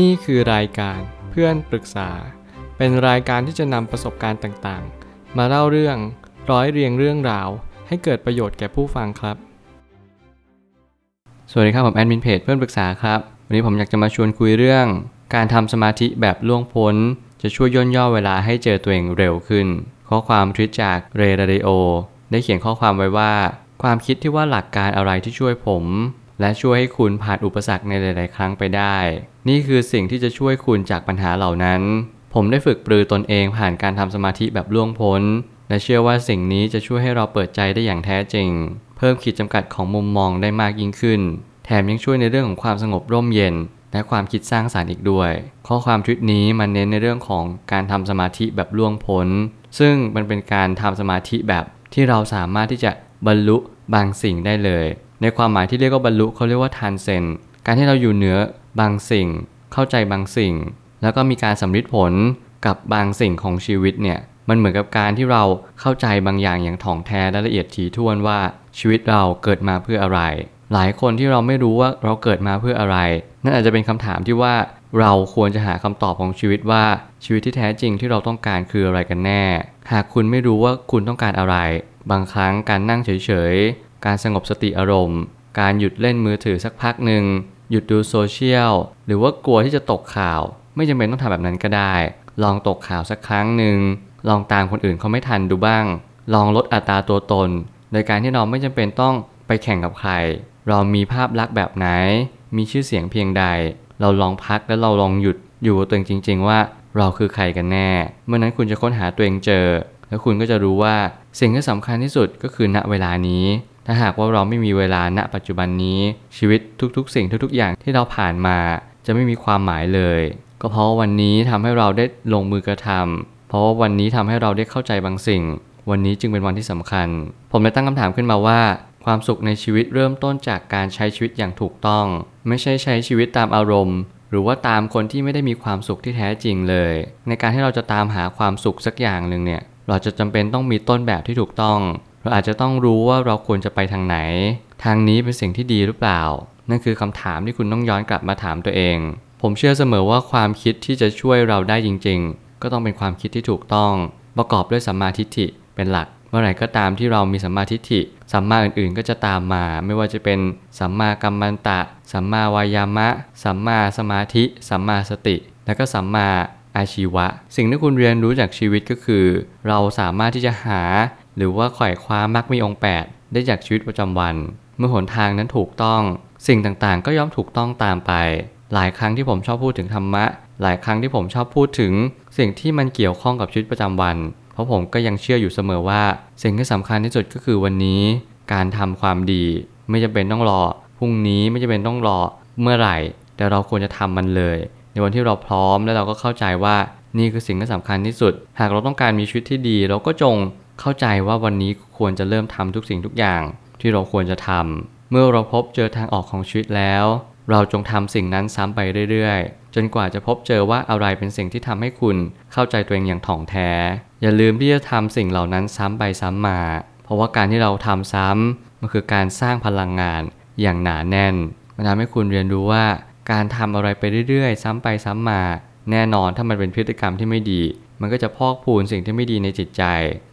นี่คือรายการเพื่อนปรึกษา เป็นรายการที่จะนำประสบการณ์ต่างๆ มาเล่าเรื่องร้อยเรียงเรื่องราว ให้เกิดประโยชน์แก่ผู้ฟังครับ สวัสดีครับผมแอดมินเพจเพื่อนปรึกษาครับ วันนี้ผมอยากจะมาชวนคุยเรื่อง การทำสมาธิแบบล่วงพ้น จะช่วยย่นย่อเวลาให้เจอตัวเองเร็วขึ้น ข้อความทวิตจากเรดาริโอได้เขียนข้อความไว้ว่า ความคิดที่ว่าหลักการอะไรที่ช่วยผม และช่วยให้คุณผ่านอุปสรรคในหลาย ๆ ครั้งไปได้ นี่คือสิ่งที่จะช่วยคุณจากปัญหาเหล่านั้น ผมได้ฝึกปรือตนเองผ่านการทำสมาธิแบบล่วงพ้น และเชื่อว่าสิ่งนี้จะช่วยให้เราเปิดใจได้อย่างแท้จริง เพิ่มขีดจำกัดของมุมมองได้มากยิ่งขึ้น แถมยังช่วยในเรื่องของความสงบร่มเย็น และความคิดสร้างสารรค์อีกด้วย ข้อความทวิตนี้มันเน้นในเรื่องของการทำสมาธิแบบล่วงพ้น ซึ่งมันเป็นการทำสมาธิแบบที่เราสามารถที่จะบรรลุบางสิ่งได้เลย ในความหมายที่เรียกว่าบรรลุเขาเรียกว่าทานเซนการที่เราอยู่เหนือบางสิ่ง เข้าใจบางสิ่ง แล้วก็มีการสำลิดผลกับบางสิ่งของชีวิตเนี่ยมันเหมือนกับการที่เราเข้าใจบางอย่างอย่างถ่องแท้และละเอียดถี่ถ้วนว่าชีวิตเราเกิดมาเพื่ออะไร หลายคนที่เราไม่รู้ว่าเราเกิดมาเพื่ออะไร นั่นอาจจะเป็นคำถามที่ว่าเราควรจะหาคำตอบของชีวิตว่าชีวิตที่แท้จริงที่เราต้องการคืออะไรกันแน่ หากคุณไม่รู้ว่าคุณต้องการอะไร บางครั้งการนั่งเฉย การสงบสติอารมณ์ การหยุดเล่นมือถือสักพักหนึ่ง หยุดดูโซเชียล หรือว่ากลัวที่จะตกข่าว ไม่จำเป็นต้องทำแบบนั้นก็ได้ ลองตกข่าวสักครั้งหนึ่ง ลองตามคนอื่นเขาไม่ทันดูบ้าง ลองลดอัตราตัวตน โดยการที่เราไม่จำเป็นต้องไปแข่งกับใคร เรามีภาพลักษณ์แบบไหน มีชื่อเสียงเพียงใด เราลองพักและเราลองหยุดอยู่กับตัวเองจริง ๆ ว่าเราคือใครกันแน่ เมื่อนั้นคุณจะค้นหาตัวเองเจอ แล้วคุณก็จะรู้ว่าสิ่งที่สำคัญที่สุดก็คือณเวลานี้ ถ้าหากว่าเราไม่มีเวลาณปัจจุบันนี้ชีวิตทุกๆ สิ่งทุกๆ อย่างที่เราผ่านมาจะไม่มีความหมายเลย ก็เพราะวันนี้ทำให้เราได้ลงมือกระทำเพราะว่าวันนี้ทำให้เราได้เข้าใจบางสิ่ง วันนี้จึงเป็นวันที่สำคัญ ผมเลยตั้งคำถามขึ้นมาว่า ความสุขในชีวิตเริ่มต้นจากการใช้ชีวิตอย่างถูกต้อง ไม่ใช่ใช้ชีวิตตามอารมณ์ หรือว่าตามคนที่ไม่ได้มีความสุขที่แท้จริงเลย ในการที่เราจะตามหาความสุขสักอย่างหนึ่งเนี่ยเราจะจำเป็นต้องมีต้นแบบที่ถูกต้อง เราอาจจะต้องรู้ว่าเราควรจะไปทางไหน ทางนี้เป็นสิ่งที่ดีหรือเปล่า นั่นคือคำถามที่คุณต้องย้อนกลับมาถามตัวเอง ผมเชื่อเสมอว่าความคิดที่จะช่วยเราได้จริง ๆ ก็ต้องเป็นความคิดที่ถูกต้อง ประกอบด้วยสัมมาทิฏฐิเป็นหลัก เมื่อไหร่ก็ตามที่เรามีสัมมาทิฏฐิสัมมาอื่นๆ ก็จะตามมา ไม่ว่าจะเป็นสัมมากัมมันตะ สัมมาวายามะ สัมมาสมาธิ สัมมาสติ และก็สัมมาอาชีวะ สิ่งที่คุณเรียนรู้จากชีวิตก็คือ เราสามารถที่จะหา หรือว่าไขว่คว้ามรรคมีองค์ 8 ได้จากชีวิตประจำวัน เมื่อหนทางนั้นถูกต้อง สิ่งต่างๆ ก็ย่อมถูกต้องตามไป หลายครั้งที่ผมชอบพูดถึงธรรมะ หลายครั้งที่ผมชอบพูดถึง สิ่งที่มันเกี่ยวข้องกับชีวิตประจำวัน เพราะผมก็ยังเชื่ออยู่เสมอว่า สิ่งที่สำคัญที่สุดก็คือวันนี้ การทำความดี ไม่จำเป็นต้องรอพรุ่งนี้ไม่จำเป็นต้องรอเมื่อไหร่ แต่เราควรจะทำมันเลย ในวันที่เราพร้อมและเราก็เข้าใจว่านี่คือสิ่งที่สำคัญที่สุด หากเราต้องการมีชีวิตที่ดี เราก็จง เข้าใจว่าวันนี้ควรจะเริ่มทำทุกสิ่งทุกอย่างที่เราควรจะทำเมื่อเราพบเจอทางออกของชีวิตแล้ว เราจงทำสิ่งนั้นซ้ำไปเรื่อยๆ จนกว่าจะพบเจอว่าอะไรเป็นสิ่งที่ทำให้คุณเข้าใจตัวเองอย่างถ่องแท้ อย่าลืมที่จะทำสิ่งเหล่านั้นซ้ำไปซ้ำมา เพราะว่าการที่เราทำซ้ำมันคือการสร้างพลังงานอย่างหนาแน่นมันทำให้คุณเรียนรู้ว่าการทำอะไรไปเรื่อยๆ ซ้ำไปซ้ำมา แน่นอนถ้ามันเป็นพฤติกรรมที่ไม่ดี มันก็จะพอกพูนสิ่งที่ไม่ดีในจิตใจ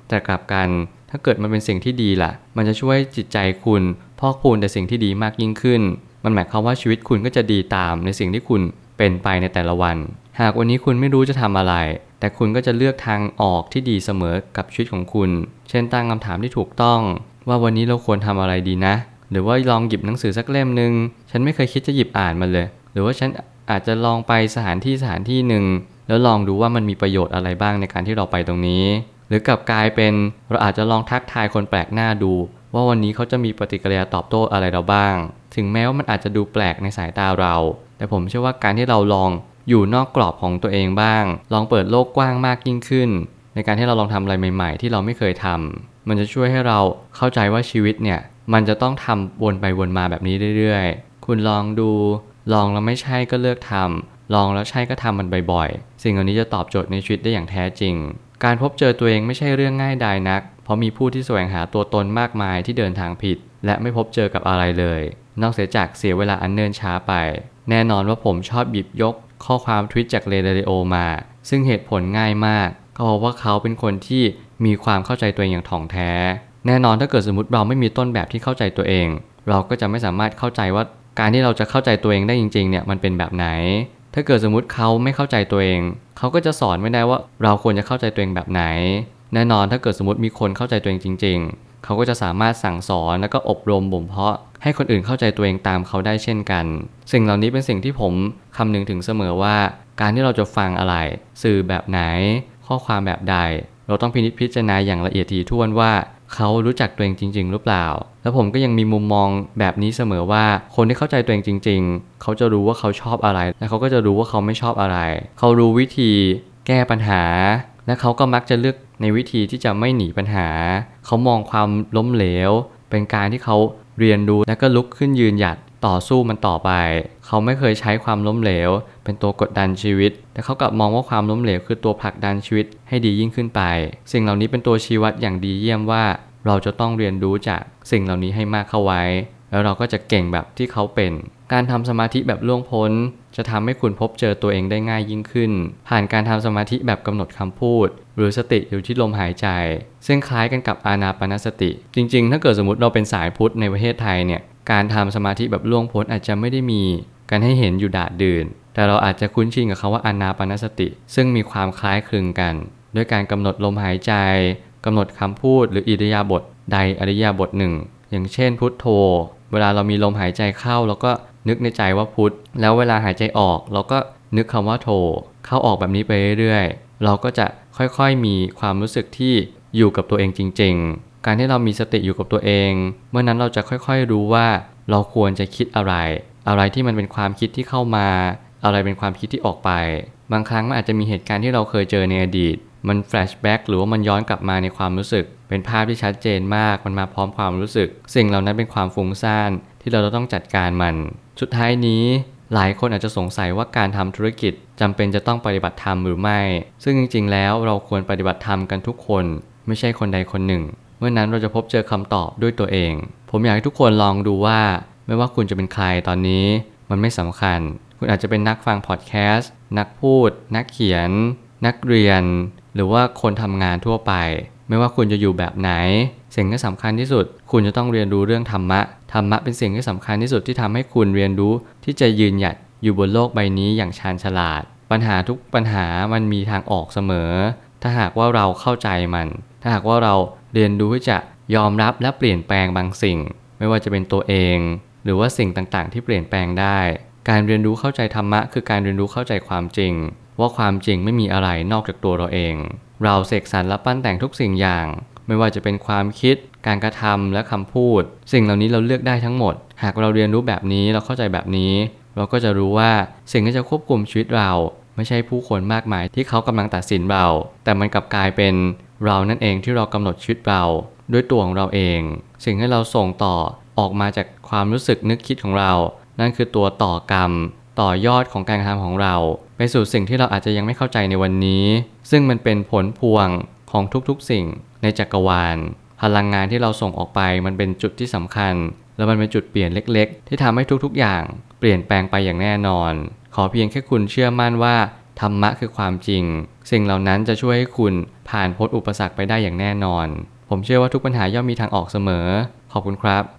แต่กลับกัน ถ้าเกิดมันเป็นสิ่งที่ดีล่ะ มันจะช่วยจิตใจคุณพอกพูนแต่สิ่งที่ดีมากยิ่งขึ้น มันหมายความว่าชีวิตคุณก็จะดีตามในสิ่งที่คุณเป็นไปในแต่ละวัน หากวันนี้คุณไม่รู้จะทำอะไร แต่คุณก็จะเลือกทางออกที่ดีเสมอกับชีวิตของคุณ เช่นตั้งคำถามที่ถูกต้อง ว่าวันนี้เราควรทำอะไรดีนะ หรือว่าลองหยิบหนังสือสักเล่มหนึ่งฉันไม่เคยคิดจะหยิบอ่านมันเลย หรือว่าฉันอาจจะลองไปสถานที่สถานที่หนึ่งแล้วลองดูว่ามันมีประโยชน์อะไรบ้างในการที่เราไปตรงนี้ หรือกลับกลายเป็นเราอาจจะลองทักทายคนแปลกหน้าดู ว่าวันนี้เขาจะมีปฏิกิริยาตอบโต้อะไรเราบ้าง ถึงแม้ว่ามันอาจจะดูแปลกในสายตาเรา แต่ผมเชื่อว่าการที่เราลองอยู่นอกกรอบของตัวเองบ้าง ลองเปิดโลกกว้างมากยิ่งขึ้น ในการที่เราลองทำอะไรใหม่ๆ ที่เราไม่เคยทำมันจะช่วยให้เราเข้าใจว่าชีวิตเนี่ยมันจะต้องทำวนไปวนมาแบบนี้เรื่อยๆ คุณลองดู ลองแล้วไม่ใช่ก็เลือกทำลองแล้วใช่ก็ทำมันบ่อยๆ สิ่งเหล่านี้จะตอบโจทย์ในชีวิตได้อย่างแท้จริง การพบเจอตัวเองไม่ใช่เรื่องง่ายดายนัก เพราะมีผู้ที่แสวงหาตัวตนมากมายที่เดินทางผิด และไม่พบเจอกับอะไรเลย นอกเสียจากเสียเวลาอันเนิ่นช้าไป แน่นอนว่าผมชอบหยิบยก ข้อความทวิตจากเรดาริโอมา ซึ่งเหตุผลง่ายมาก ก็เพราะว่าเขาเป็นคนที่มีความเข้าใจตัวเองอย่างถ่องแท้ แน่นอนถ้าเกิดสมมติเราไม่มีต้นแบบที่เข้าใจตัวเอง เราก็จะไม่สามารถเข้าใจว่าการที่เราจะเข้าใจตัวเองได้จริงๆเนี่ยมันเป็นแบบไหน ถ้าเกิดสมมติเขาไม่เข้าใจตัวเอง เขาก็จะสอนไม่ได้ว่าเราควรจะเข้าใจตัวเองแบบไหน แน่นอนถ้าเกิดสมมติมีคนเข้าใจตัวเองจริง ๆ เขาก็จะสามารถสั่งสอนแล้วก็อบรมบ่มเพาะ ให้คนอื่นเข้าใจตัวเองตามเขาได้เช่นกัน สิ่งเหล่านี้เป็นสิ่งที่ผมคำนึงถึงเสมอว่า การที่เราจะฟังอะไร สื่อแบบไหน ข้อความแบบใด เราต้องพินิจพิจารณาอย่างละเอียดถี่ถ้วนว่า เขารู้จักตัวเองจริง ๆ หรือเปล่า แล้วผมก็ยังมีมุมมองแบบนี้เสมอว่า คนที่เข้าใจตัวเองจริง ๆ เขาจะรู้ว่าเขาชอบอะไร และเขาก็จะรู้ว่าเขาไม่ชอบอะไร เขารู้วิธีแก้ปัญหา และเขาก็มักจะเลือกในวิธีที่จะไม่หนีปัญหา เขามองความล้มเหลว เป็นการที่เขาเรียนรู้และก็ลุกขึ้นยืนหยัดต่อสู้มันต่อไป เขาไม่เคยใช้ความล้มเหลว เป็นตัวกดดันชีวิต แต่เขากลับมองว่าความล้มเหลวคือตัวผลักดันชีวิตให้ดียิ่งขึ้นไป สิ่งเหล่านี้เป็นตัวชี้วัดอย่างดีเยี่ยมว่า เราจะต้องเรียนรู้จากสิ่งเหล่านี้ให้มากเข้าไว้ แล้วเราก็จะเก่งแบบที่เขาเป็น การทำสมาธิแบบล่วงพ้น จะทำให้คุณพบเจอตัวเองได้ง่ายยิ่งขึ้น ผ่านการทำสมาธิแบบกำหนดคำพูด หรือสติอยู่ที่ลมหายใจ ซึ่งคล้ายกันกับอานาปานสติ จริง ๆ ถ้าเกิดสมมติเราเป็นสายพุทธในประเทศไทยเนี่ยการทำสมาธิแบบล่วงพ้นอาจจะไม่ได้มี การให้เห็นอยู่ดาดดื่น แต่เราอาจจะคุ้นชินกับคาว่าอานาปนสติ ซึ่งมีความคล้ายคลึงกัน ด้วยการกำหนดลมหายใจกำหนดคำพูดหรืออิริยาบถใดอิริยาบถหนึ่ง อย่างเช่นพุทโธ เวลาเรามีลมหายใจเข้าเราก็นึกในใจว่าพุทแล้วเวลาหายใจออกเราก็นึกคำว่าโธเข้าออกแบบนี้ไปเรื่อยๆ เราก็จะค่อยๆมีความรู้สึกที่อยู่กับตัวเองจริง ๆ การที่เรามีสติอยู่กับตัวเอง เมื่อนั้นเราจะค่อยๆรู้ว่าเราควรจะคิดอะไร อะไรที่มันเป็นความคิดที่เข้ามา อะไรเป็นความคิดที่ออกไป บางครั้งมันอาจจะมีเหตุการณ์ที่เราเคยเจอในอดีต มันแฟลชแบ็กหรือว่ามันย้อนกลับมาในความรู้สึก เป็นภาพที่ชัดเจนมาก มันมาพร้อมความรู้สึก สิ่งเหล่านั้นเป็นความฟุ้งซ่าน ที่เราต้องจัดการมัน สุดท้ายนี้หลายคนอาจจะสงสัยว่าการทำธุรกิจจำเป็นจะต้องปฏิบัติธรรมหรือไม่ ซึ่งจริง ๆ แล้วเราควรปฏิบัติธรรมกันทุกคน ไม่ใช่คนใดคนหนึ่ง เมื่อนั้นเราจะพบเจอคำตอบด้วยตัวเอง ผมอยากให้ทุกคนลองดูว่า ไม่ว่าคุณจะเป็นใครตอนนี้ มันไม่สำคัญ คุณอาจจะเป็นนักฟังพอดแคสต์นักพูด นักเขียน นักเรียน หรือว่าคนทำงานทั่วไป ไม่ว่าคุณจะอยู่แบบไหน สิ่งที่สำคัญที่สุด คุณจะต้องเรียนรู้เรื่องธรรมะธรรมะเป็นสิ่งที่สำคัญที่สุดที่ทำให้คุณเรียนรู้ที่จะยืนหยัดอยู่บนโลกใบนี้อย่างชาญฉลาด ปัญหาทุกปัญหามันมีทางออกเสมอ ถ้าหากว่าเราเข้าใจมัน ถ้าหากว่าเราเรียนรู้ที่จะยอมรับและเปลี่ยนแปลงบางสิ่ง ไม่ว่าจะเป็นตัวเอง หรือว่าสิ่งต่างๆ ที่เปลี่ยนแปลงได้ การเรียนรู้เข้าใจธรรมะ คือการเรียนรู้เข้าใจความจริง ว่าความจริงไม่มีอะไรนอกจากตัวเราเอง เราเสกสรรและปั้นแต่งทุกสิ่งอย่าง ไม่ว่าจะเป็นความคิด การกระทำและคำพูด สิ่งเหล่านี้เราเลือกได้ทั้งหมด หากเราเรียนรู้แบบนี้เราเข้าใจแบบนี้ เราก็จะรู้ว่าสิ่งที่จะควบคุมชีวิตเราไม่ใช่ผู้คนมากมายที่เขากำลังตัดสินเรา แต่มันกลับกลายเป็นเรานั่นเองที่เรากำหนดชีวิตเราด้วยตัวของเราเอง สิ่งที่เราส่งต่อออกมาจากความรู้สึกนึกคิดของเรา นั่นคือตัวต่อกรรม ต่อยอดของการกระทำของเรา ไปสู่สิ่งที่เราอาจจะยังไม่เข้าใจในวันนี้ ซึ่งมันเป็นผลพวงของทุกๆสิ่งในจักรวาล พลังงานที่เราส่งออกไปมันเป็นจุดที่สำคัญ แล้วมันเป็นจุดเปลี่ยนเล็ก ๆ ที่ทำให้ทุกๆอย่าง เปลี่ยนแปลงไปอย่างแน่นอน ขอเพียงแค่คุณเชื่อมั่นว่าธรรมะคือความจริง สิ่งเหล่านั้นจะช่วยให้คุณผ่านพ้นอุปสรรคไปได้อย่างแน่นอน ผมเชื่อว่าทุกปัญหาย่อมมีทางออกเสมอ ขอบคุณครับ